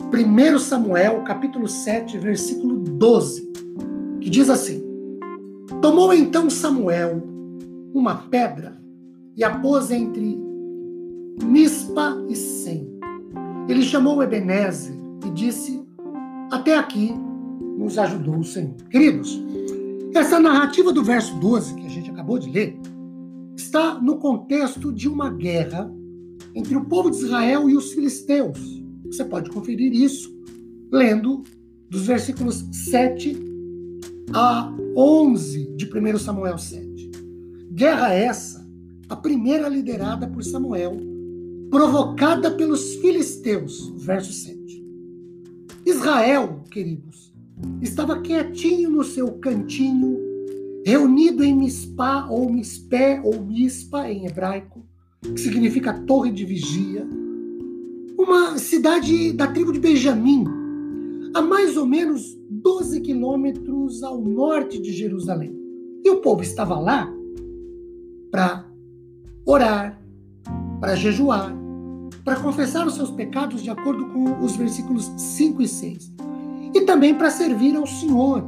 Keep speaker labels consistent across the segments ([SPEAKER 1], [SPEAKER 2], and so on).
[SPEAKER 1] 1 Samuel, capítulo 7, versículo 12, que diz assim: Tomou então Samuel uma pedra e a pôs entre Mispa e Sem. Ele chamou Ebenezer e disse: Até aqui nos ajudou o Senhor. Queridos, essa narrativa do verso 12 que a gente acabou de ler está no contexto de uma guerra entre o povo de Israel e os filisteus você pode conferir isso lendo dos versículos 7 a 11 de 1 Samuel 7. Guerra essa, a primeira liderada por Samuel, provocada pelos filisteus, verso 7. Israel, queridos, estava quietinho no seu cantinho, reunido em Mispá ou Mispé ou Mispa em hebraico, que significa torre de vigia uma cidade da tribo de Benjamim, a mais ou menos 12 quilômetros ao norte de Jerusalém. E o povo estava lá para orar, para jejuar, para confessar os seus pecados de acordo com os versículos 5 e 6. E também para servir ao Senhor,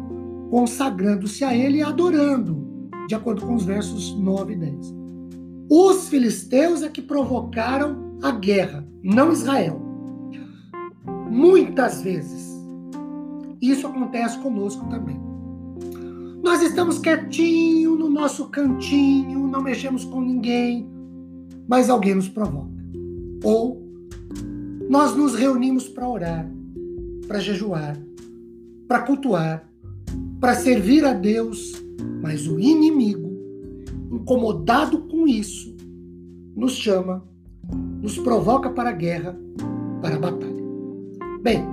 [SPEAKER 1] consagrando-se a Ele e adorando, de acordo com os versos 9 e 10. Os filisteus é que provocaram a guerra, não Israel. Muitas vezes. Isso acontece conosco também. Nós estamos quietinho no nosso cantinho, não mexemos com ninguém, mas alguém nos provoca. Ou nós nos reunimos para orar, para jejuar, para cultuar, para servir a Deus, mas o inimigo, incomodado com isso, nos chama nos provoca para a guerra, para a batalha. Bem,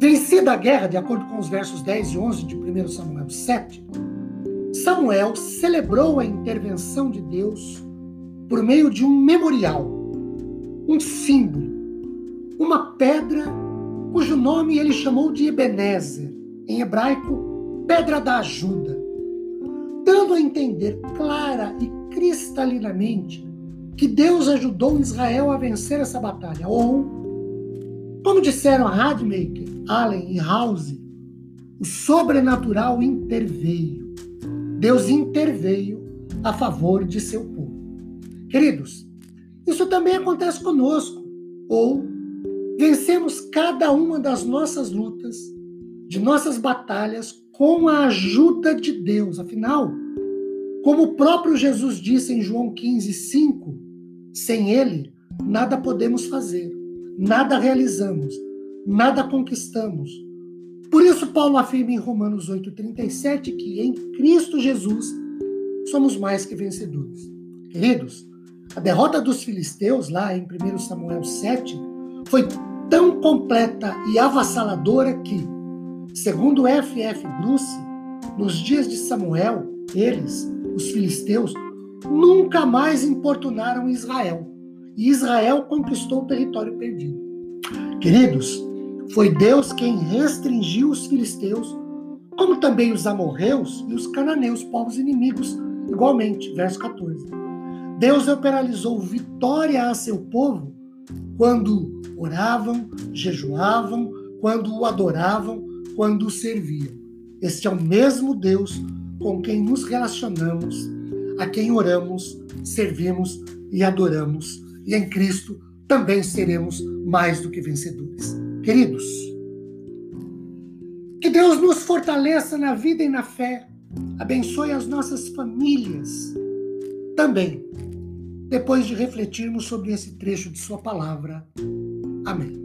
[SPEAKER 1] vencida a guerra, de acordo com os versos 10 e 11 de 1 Samuel 7, Samuel celebrou a intervenção de Deus por meio de um memorial, um símbolo, uma pedra cujo nome ele chamou de Ebenezer, em hebraico, pedra da ajuda, dando a entender clara e cristalinamente que Deus ajudou Israel a vencer essa batalha. Ou, como disseram Radmaker, Allen e House, o sobrenatural interveio. Deus interveio a favor de seu povo. Queridos, isso também acontece conosco. Ou vencemos cada uma das nossas lutas, de nossas batalhas, com a ajuda de Deus. Afinal, como o próprio Jesus disse em João 15, 5, sem Ele, nada podemos fazer, nada realizamos, nada conquistamos. Por isso, Paulo afirma em Romanos 8,37 que em Cristo Jesus somos mais que vencedores. Queridos, a derrota dos filisteus, lá em 1 Samuel 7, foi tão completa e avassaladora que, segundo F. F. Bruce, nos dias de Samuel, eles, os filisteus, nunca mais importunaram Israel. E Israel conquistou o território perdido. Queridos, foi Deus quem restringiu os filisteus, como também os amorreus e os cananeus, povos inimigos, igualmente. Verso 14. Deus operalizou vitória a seu povo quando oravam, jejuavam, quando o adoravam, quando o serviam. Este é o mesmo Deus com quem nos relacionamos a quem oramos, servimos e adoramos, e em Cristo também seremos mais do que vencedores. Queridos, que Deus nos fortaleça na vida e na fé, abençoe as nossas famílias também, depois de refletirmos sobre esse trecho de Sua palavra. Amém.